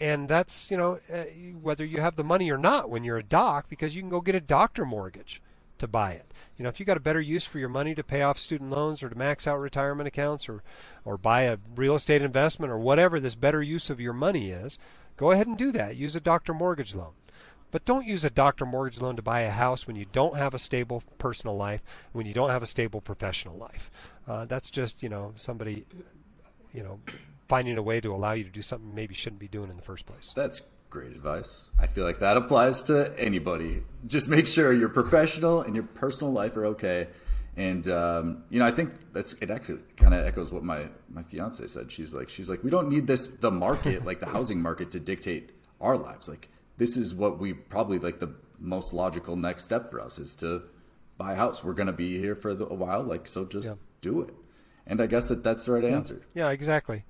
And that's, you know, uh, whether you have the money or not when you're a doc, because you can go get a doctor mortgage to buy it. You know, if you got a better use for your money to pay off student loans or to max out retirement accounts or, or buy a real estate investment or whatever this better use of your money is, Go ahead and do that. Use a doctor mortgage loan. But don't use a doctor mortgage loan to buy a house when you don't have a stable personal life, when you don't have a stable professional life. Uh, that's just, you know, somebody, you know, finding a way to allow you to do something maybe shouldn't be doing in the first place. That's great advice. I feel like that applies to anybody. Just make sure your professional and your personal life are okay and um, you know, I think that's it. Actually, kind of echoes what my my fiance said. She's like, she's like, we don't need this the market, like the [laughs] housing market, to dictate our lives. Like this is what we probably like the most logical next step for us is to buy a house. We're going to be here for the, a while, like so. Just yeah. do it. And I guess that that's the right yeah. answer. Yeah, exactly.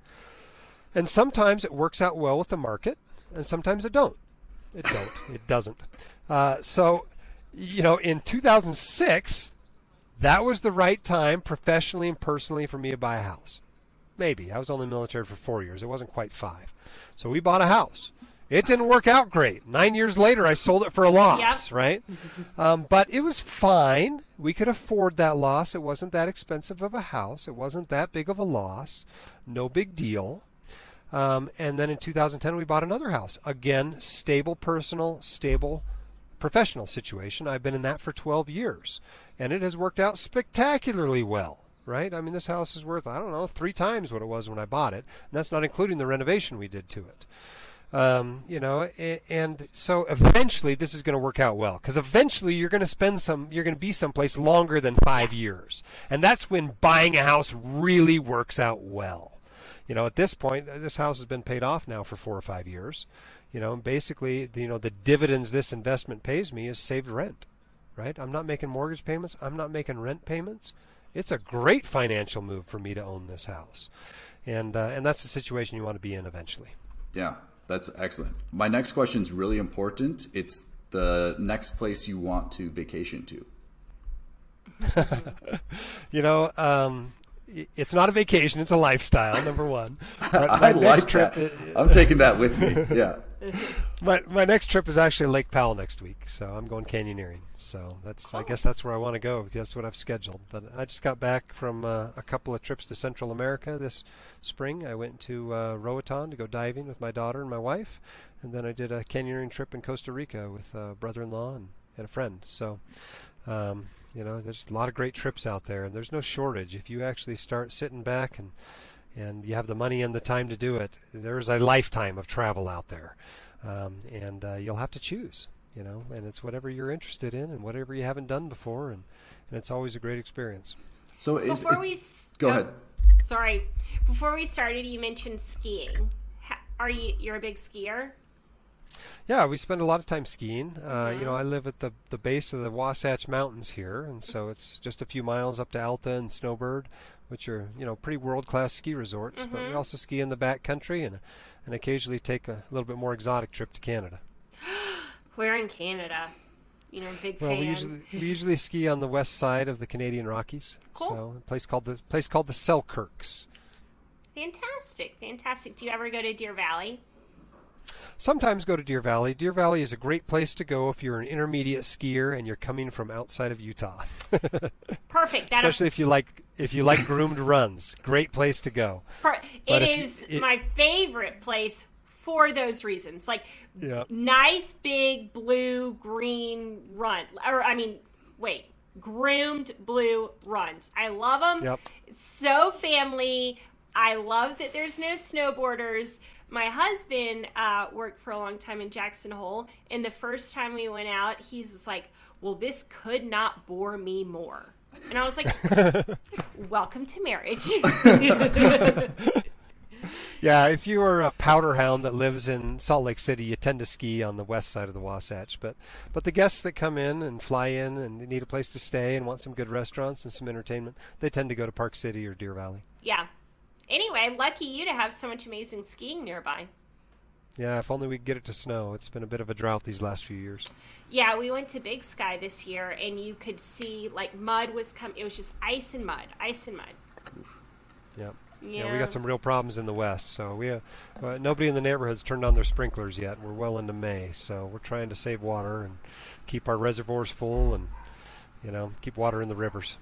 And sometimes it works out well with the market, and sometimes it don't. It don't. it doesn't. [laughs] Uh, so, you know, in 2006 that was the right time professionally and personally for me to buy a house. maybe. I was only military for four years. It wasn't quite five. So we bought a house. It didn't work out great. Nine years later, I sold it for a loss, Yep. right? Um, but it was fine. We could afford that loss. It wasn't that expensive of a house. It wasn't that big of a loss. No big deal. Um, and then in 2010, we bought another house. Again, stable personal, stable professional situation. I've been in that for 12 years, and it has worked out spectacularly well. Right? I mean, this house is worth I don't know three times what it was when I bought it, and that's not including the renovation we did to it. Um, you know, a- and so eventually this is going to work out well because eventually you're going to spend some, you're going to be someplace longer than five years, and that's when buying a house really works out well. You know, at this point, uh, this house has been paid off now for four or five years. You know, basically, you know, the dividends this investment pays me is saved rent. Right? I'm not making mortgage payments. I'm not making rent payments. It's a great financial move for me to own this house, and uh, and that's the situation you want to be in eventually. Yeah, that's excellent. My next question is really important. It's the next place you want to vacation to. [laughs] You know, um, it's not a vacation; it's a lifestyle. Number one. [laughs] I like trip, that. I'm taking that with me. Yeah. [laughs] my my next trip is actually Lake Powell next week, so I'm going canyoneering. So that's I guess that's where I want to go. because That's what I've scheduled. But I just got back from uh, a couple of trips to Central America this spring. I went to uh, Roatan to go diving with my daughter and my wife, and then I did a canyoneering trip in Costa Rica with a brother-in-law and, and a friend. So. Um, you know, there's a lot of great trips out there, and there's no shortage. If you actually start sitting back and and you have the money and the time to do it, there's a lifetime of travel out there, um, and uh, you'll have to choose. You know, and it's whatever you're interested in and whatever you haven't done before, and and it's always a great experience. So is, Before is- we s- go oh, ahead. Sorry, before we started, you mentioned skiing. Are you you're a big skier? Yeah, we spend a lot of time skiing. Uh, you know, I live at the the base of the Wasatch Mountains here, and so it's just a few miles up to Alta and Snowbird, which are you know pretty world class ski resorts. But we also ski in the back country and and occasionally take a little bit more exotic trip to Canada. [gasps] [gasps] [gasps] We're in Canada. You know, big Well, fan. we usually we usually ski on the west side of the Canadian Rockies. Cool. So a place called the place called the Selkirks. Fantastic, fantastic. Do you ever go to Deer Valley? Sometimes go to Deer Valley. Deer Valley is a great place to go if you're an intermediate skier and you're coming from outside of Utah. [laughs] Perfect. That Especially if you like if you like groomed runs. Great place to go. per- it if you- it- my favorite place for those reasons. Like Yeah. nice big blue green run, or I mean, wait, groomed blue runs. I love them. Yep. So family. I love that there's no snowboarders. My husband uh, worked for a long time in Jackson Hole, and the first time we went out, he was like, "Well, this could not bore me more." And I was like, [laughs] "Welcome to marriage." [laughs] [laughs] Yeah, if you are a powder hound that lives in Salt Lake City, you tend to ski on the west side of the Wasatch. But but the guests that come in and fly in and need a place to stay and want some good restaurants and some entertainment, they tend to go to Park City or Deer Valley. Yeah. Anyway, lucky you to have so much amazing skiing nearby. Yeah, if only we could get it to snow. It's been a bit of a drought these last few years. Yeah, we went to Big Sky this year, and you could see like mud was coming. It was just ice and mud, ice and mud. Yep. Yeah. Yeah, we got some real problems in the west. So we uh, uh, nobody in the neighborhood's turned on their sprinklers yet. We're well into May, so we're trying to save water and keep our reservoirs full and you know keep water in the rivers.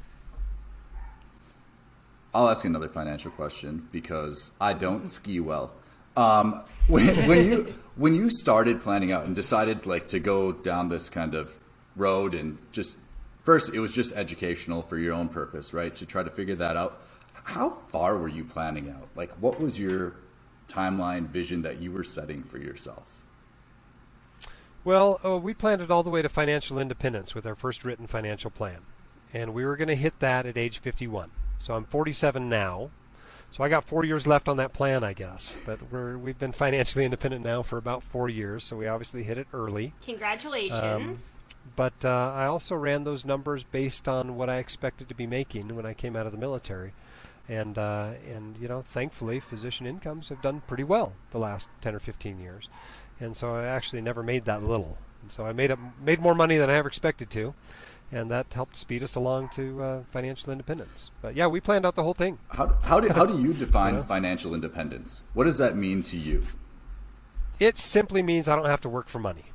I'll ask another financial question because I don't ski well. Um, when, when you [laughs] when you started planning out and decided like to go down this kind of road and just first it was just educational for your own purpose, right? To try to figure that out. How far were you planning out? Like, what was your timeline vision that you were setting for yourself? Well, uh, we planned it all the way to financial independence with our first written financial plan, and we were going to hit that at age 51. So I'm 47 now. So I got four years left on that plan, I guess. But we're we've been financially independent now for about four years, so we obviously hit it early. Congratulations. But uh, I also ran those numbers based on what I expected to be making when I came out of the military, and uh, and you know, thankfully, physician incomes have done pretty well the last 10 or 15 years, and so I actually never made that little, and so I made up made more money than I ever expected to, and that helped speed us along to uh, financial independence. But yeah, we planned out the whole thing. How, how, do, how do you [laughs] define financial independence? What does that mean to you? It simply means I don't have to work for money.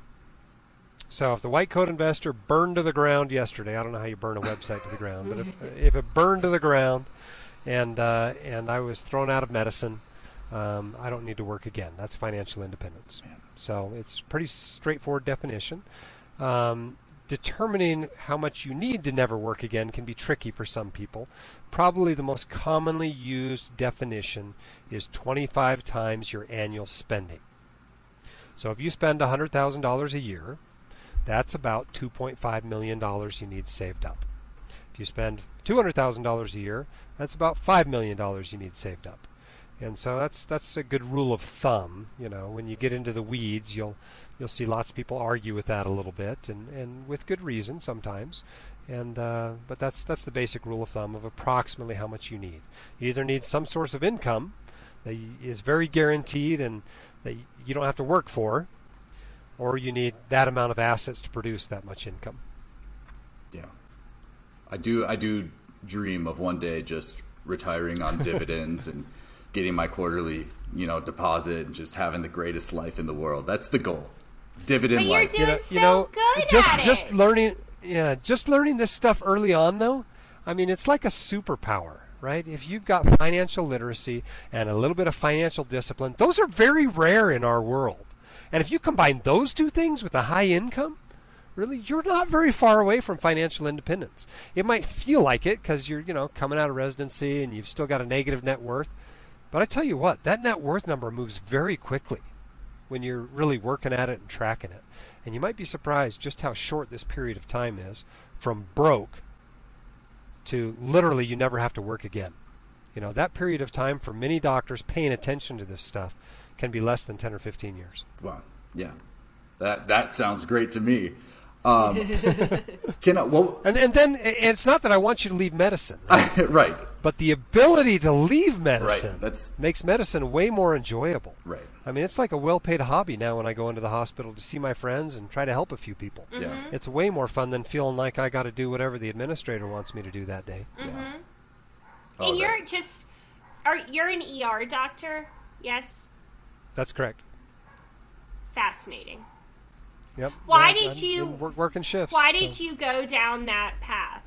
So if the white coat investor burned to the ground yesterday, I don't know how you burn a website to the ground, but if, if it burned to the ground and uh, and I was thrown out of medicine, um, I don't need to work again. That's financial independence. So it's pretty straightforward definition. Um, determining how much you need to never work again can be tricky for some people. Probably the most commonly used definition is 25 times your annual spending. So if you spend $100,000 a year, that's about $2.5 million you need saved up. If you spend $200,000 a year, that's about $5 million you need saved up. And so that's that's a good rule of thumb. You know, when you get into the weeds, you'll you'll see lots of people argue with that a little bit, and, and with good reason sometimes. And uh, but that's that's the basic rule of thumb of approximately how much you need. You either need some source of income that is very guaranteed and that you don't have to work for, or you need that amount of assets to produce that much income. Yeah, I do. I do dream of one day just retiring on [laughs] dividends and getting my quarterly, you know, deposit and just having the greatest life in the world. That's the goal. Dividend but you're life. doing you know, so you know good just at just it. learning yeah, just learning this stuff early on though. I mean, it's like a superpower, right? If you've got financial literacy and a little bit of financial discipline, those are very rare in our world. And if you combine those two things with a high income, really you're not very far away from financial independence. It might feel like it cuz you're, you know, coming out of residency and you've still got a negative net worth. But I tell you what, that net worth number moves very quickly when you're really working at it and tracking it. And you might be surprised just how short this period of time is from broke to literally you never have to work again. You know, that period of time for many doctors paying attention to this stuff can be less than 10 or 15 years. Wow. Yeah. That that sounds great to me. Um, can I, well, And and then and it's not that I want you to leave medicine, [laughs] right. but the ability to leave medicine That's- makes medicine way more enjoyable. Right. I mean, it's like a well-paid hobby now when I go into the hospital to see my friends and try to help a few people. Yeah. It's way more fun than feeling like I got to do whatever the administrator wants me to do that day. Oh, and that- you're just are you're an ER doctor? Yes. That's correct. Fascinating. Yep. Why Yeah, did I'm you- in work, working shifts? Why so- did you go down that path?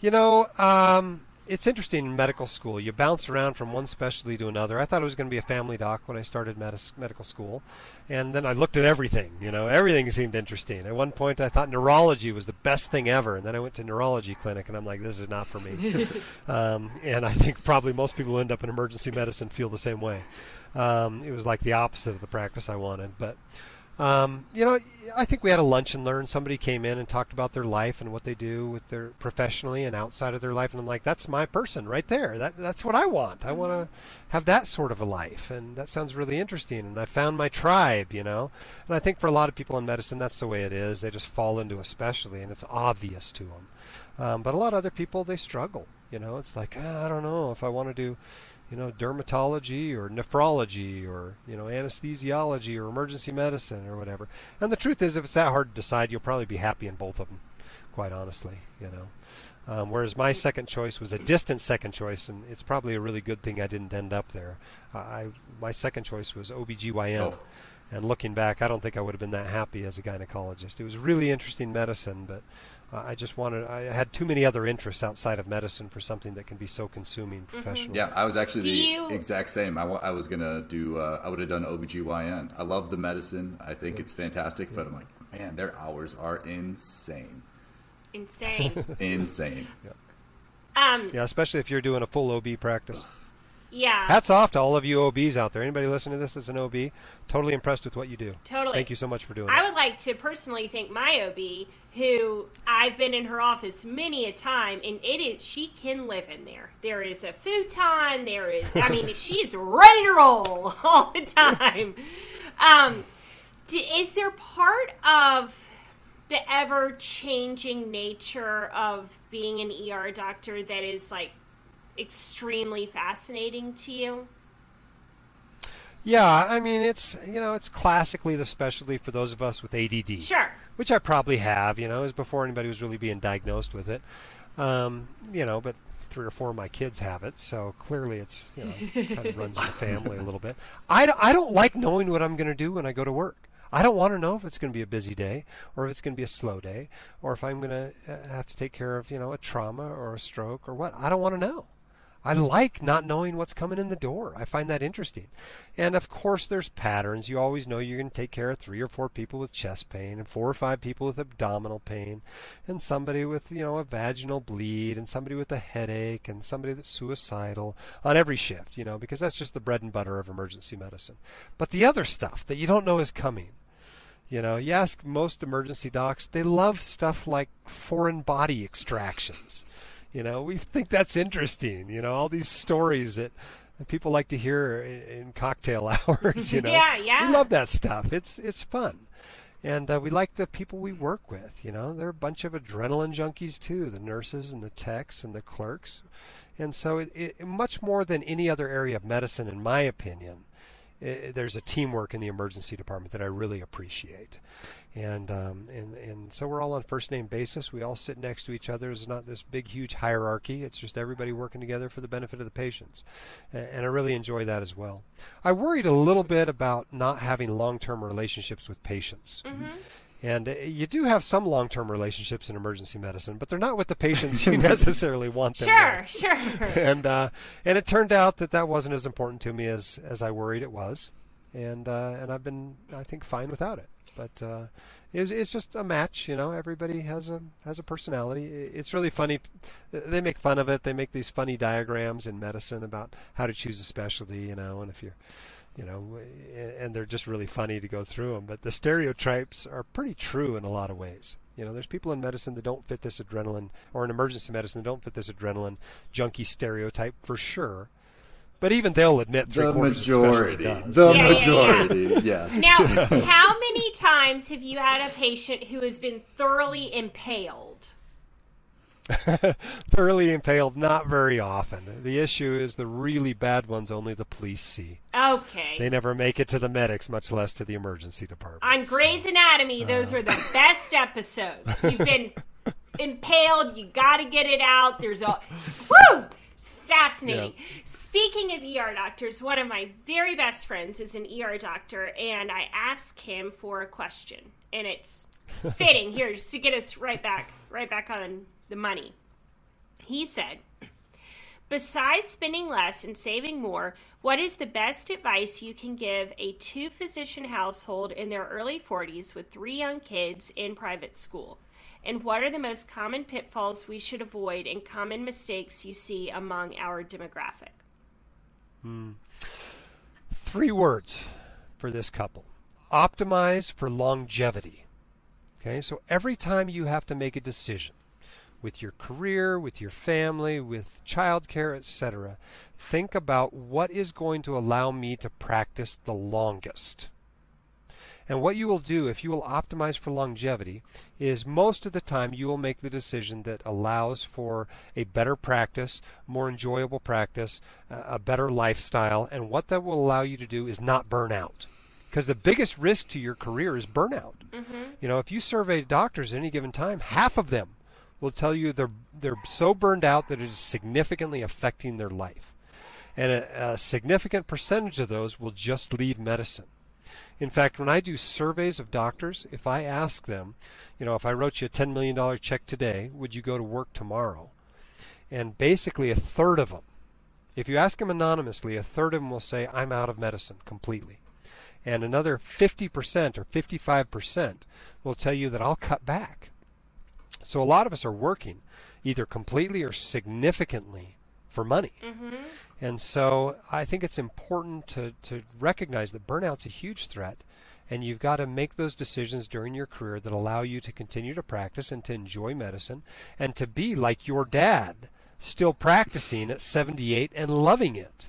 You know, um, it's interesting in medical school. You bounce around from one specialty to another. I thought I was going to be a family doc when I started medis- medical school, and then I looked at everything. You know, everything seemed interesting. At one point, I thought neurology was the best thing ever, and then I went to neurology clinic, and I'm like, this is not for me. [laughs] um, and I think probably most people who end up in emergency medicine feel the same way. Um, it was like the opposite of the practice I wanted, but. Um, you know, I think we had a lunch and learn. Somebody came in and talked about their life and what they do with their professionally and outside of their life, and I'm like, that's my person right there. That that's what I want. I want to have that sort of a life, and that sounds really interesting. And I found my tribe, you know. And I think for a lot of people in medicine, that's the way it is. They just fall into a specialty, and it's obvious to them. Um, but a lot of other people, they struggle. You know, it's like ah, I don't know if I want to do you know, dermatology or nephrology or, you know, anesthesiology or emergency medicine or whatever. And the truth is, if it's that hard to decide, you'll probably be happy in both of them, quite honestly, you know. Um, whereas my second choice was a distant second choice, and it's probably a really good thing I didn't end up there. Uh, I my second choice was OBGYN. Oh. And looking back, I don't think I would have been that happy as a gynecologist. It was really interesting medicine, but uh, I just wanted, I had too many other interests outside of medicine for something that can be so consuming professionally. Yeah, I was actually Do the you- exact same. I, was going to do, uh, I would have done OBGYN. I love the medicine. I think it's fantastic, but I'm like, man, their hours are insane. Insane. [laughs] Insane. Yeah. um, Yeah, especially if you're doing a full OB practice. Yeah. Hats off to all of you OBs out there. Anybody listening to this as an OB, totally impressed with what you do. Totally. Thank you so much for doing I it. would like to personally thank my OB, who I've been in her office many a time, and it is she can live in there. There is a futon. There is, I mean, [laughs] she is ready to roll [laughs] all the time. Um, d is there part of the ever changing nature of being an ER doctor that is like extremely fascinating to you? Yeah, I mean it's you know it's classically the specialty for those of us with ADD. Sure. which I probably have. You know, is before anybody was really being diagnosed with it. Um, you know, but three or four of my kids have it, so clearly it's you know kind of runs in the family a little bit. I don't, I don't like knowing what I'm going to do when I go to work. I don't want to know if it's going to be a busy day or if it's going to be a slow day or if I'm going to uh, have to take care of, you know, a trauma or a stroke or what. I don't want to know. I like not knowing what's coming in the door. I find that interesting. And of course, there's patterns. You always know you're going to take care of three or four people with chest pain, and four or five people with abdominal pain, and somebody with, you know, a vaginal bleed, and somebody with a headache, and somebody that's suicidal on every shift, you know, because that's just the bread and butter of emergency medicine. But the other stuff that you don't know is coming, you know, you ask most emergency docs, they love stuff like foreign body extractions. You know, we think that's interesting. You know, all these stories that people like to hear in, in cocktail [laughs] hours. You know, yeah, yeah. We love that stuff. It's it's fun, and uh, we like the people we work with. You know, they're a bunch of adrenaline junkies too. The nurses and the techs and the clerks, and so it, it much more than any other area of medicine, in my opinion it, there's a teamwork in the emergency department that I really appreciate. And, um, and and so we're all on first name basis. We all sit next to each other. It's not this big, huge hierarchy. It's just everybody working together for the benefit of the patients. And, and I really enjoy that as well. I worried a little bit about not having long term relationships with patients. Mm-hmm. And uh, you do have some long-term relationships in emergency medicine, but they're not with the patients [laughs] you necessarily want them. Sure, with. sure. And uh, and it turned out that that wasn't as important to me as as I worried it was, and uh, and I've been I think fine without it. But uh, it's it's just a match, you know. Everybody has a has a personality. It's really funny. They make fun of it. They make these funny diagrams in medicine about how to choose a specialty, you know, and if you're you know, and they're just really funny to go through them. But the stereotypes are pretty true in a lot of ways. You know, there's people in medicine that don't fit this adrenaline, or in emergency medicine that don't fit this adrenaline junkie stereotype for sure. But even they'll admit three the quarters majority, the Yeah, yeah, majority, [laughs] yes. Now, [laughs] how many times have you had a patient who has been thoroughly impaled? [laughs] Thoroughly impaled, not very often. The issue is the really bad ones only the police see. Okay. They never make it to the medics, much less to the emergency department. On Grey's Anatomy, uh. those are the best episodes. You've been impaled, you got to get it out. There's a woo. It's fascinating. Speaking of ER doctors, one of my very best friends is an ER doctor, and I asked him for a question, and it's [laughs] fitting here just to get us right back, right back on the money. He said, Besides spending less and saving more, what is the best advice you can give a two physician household in their early 40s with three young kids in private school? And what are the most common pitfalls we should avoid and common mistakes you see among our demographic? Hmm. Three words for this couple optimize for longevity. Okay, so every time you have to make a decision with your career, with your family, with childcare, etc., think about what is going to allow me to practice the longest. And what you will do if you will optimize for longevity is most of the time you will make the decision that allows for a better practice, more enjoyable practice, a better lifestyle, and what that will allow you to do is not burn out. Because the biggest risk to your career is burnout. Mm-hmm. You know, if you survey doctors at any given time, half of them will tell you they're they're so burned out that it is significantly affecting their life. And a, a significant percentage of those will just leave medicine. In fact, when I do surveys of doctors, if I ask them, you know, if I wrote you a $10 million check today, would you go to work tomorrow? And basically, a third of them, if you ask them anonymously, a third of them will say, I'm out of medicine completely. And another 50% or 55% will tell you that I'll cut back. So a lot of us are working either completely or significantly for money. Mm-hmm. And so I think it's important to, to recognize that burnout's a huge threat, and you've got to make those decisions during your career that allow you to continue to practice and to enjoy medicine and to be like your dad, still practicing at 78 and loving it.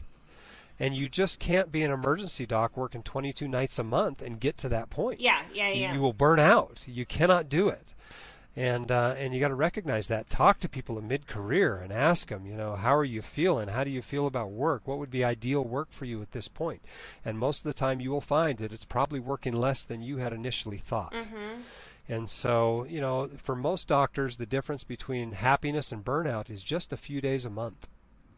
And you just can't be an emergency doc working 22 nights a month and get to that point. Yeah, yeah, You- yeah. You will burn out. You cannot do it and uh, and you got to recognize that. Talk to people in mid-career and ask them, you know, how are you feeling? How do you feel about work? What would be ideal work for you at this point? And most of the time, you will find that it's probably working less than you had initially thought. And so, you know, for most doctors, the difference between happiness and burnout is just a few days a month.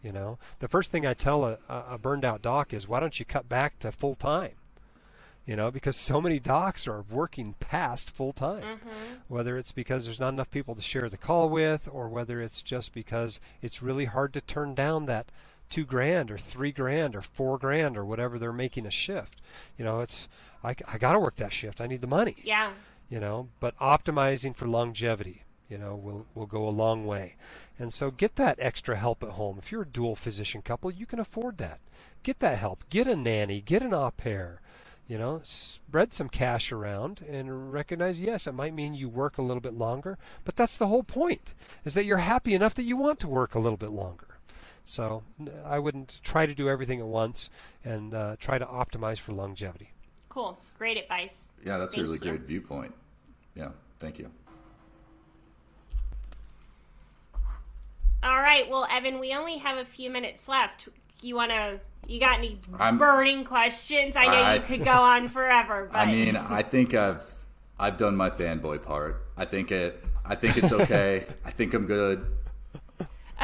You know, the first thing I tell a, a burned out doc is, why don't you cut back to full time? You know, because so many docs are working past full time. Mm-hmm. Whether it's because there's not enough people to share the call with, or whether it's just because it's really hard to turn down that two grand or three grand or four grand or whatever they're making a shift. You know, it's I, I got to work that shift. I need the money. Yeah. You know, but optimizing for longevity, you know, will will go a long way. And so get that extra help at home. If you're a dual physician couple, you can afford that. Get that help. Get a nanny, get an au pair. You know, spread some cash around and recognize yes, it might mean you work a little bit longer, but that's the whole point. Is that you're happy enough that you want to work a little bit longer. So I wouldn't try to do everything at once and uh, try to optimize for longevity. Cool. Great advice. Yeah, that's thank a really you. great viewpoint. Yeah, thank you. All right. Well, Evan, we only have a few minutes left. You want to? You got any I'm, burning questions? I know I, you could go on [laughs] forever. But. I mean, I think I've I've done my fanboy part. I think it. I think it's okay. [laughs] I think I'm good.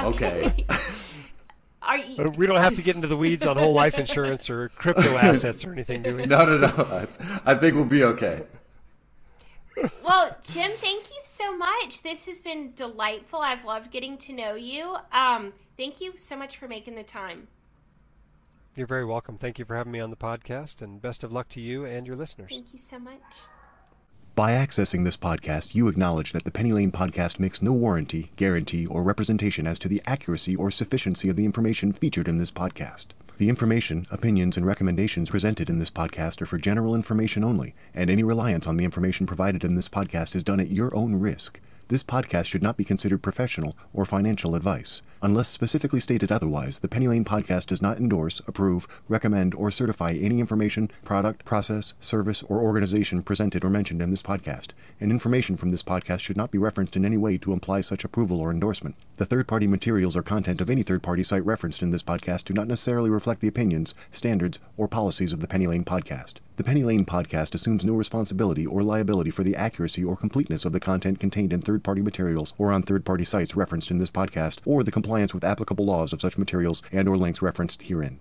Okay. okay. [laughs] You... We don't have to get into the weeds on whole life insurance or crypto assets or anything, do we? No, no, no. I, I think we'll be okay well, Jim, thank you so much. This has been delightful. I've loved getting to know you. Um, thank you so much for making the time. You're very welcome. Thank you for having me on the podcast, and best of luck to you and your listeners. Thank you so much. By accessing this podcast, you acknowledge that the Penny Lane podcast makes no warranty, guarantee, or representation as to the accuracy or sufficiency of the information featured in this podcast. The information, opinions, and recommendations presented in this podcast are for general information only, and any reliance on the information provided in this podcast is done at your own risk. This podcast should not be considered professional or financial advice. Unless specifically stated otherwise, the Penny Lane podcast does not endorse, approve, recommend, or certify any information, product, process, service, or organization presented or mentioned in this podcast, and information from this podcast should not be referenced in any way to imply such approval or endorsement. The third party materials or content of any third party site referenced in this podcast do not necessarily reflect the opinions, standards, or policies of the Penny Lane podcast. The Penny Lane podcast assumes no responsibility or liability for the accuracy or completeness of the content contained in third party materials or on third party sites referenced in this podcast, or the compliance with applicable laws of such materials and or links referenced herein.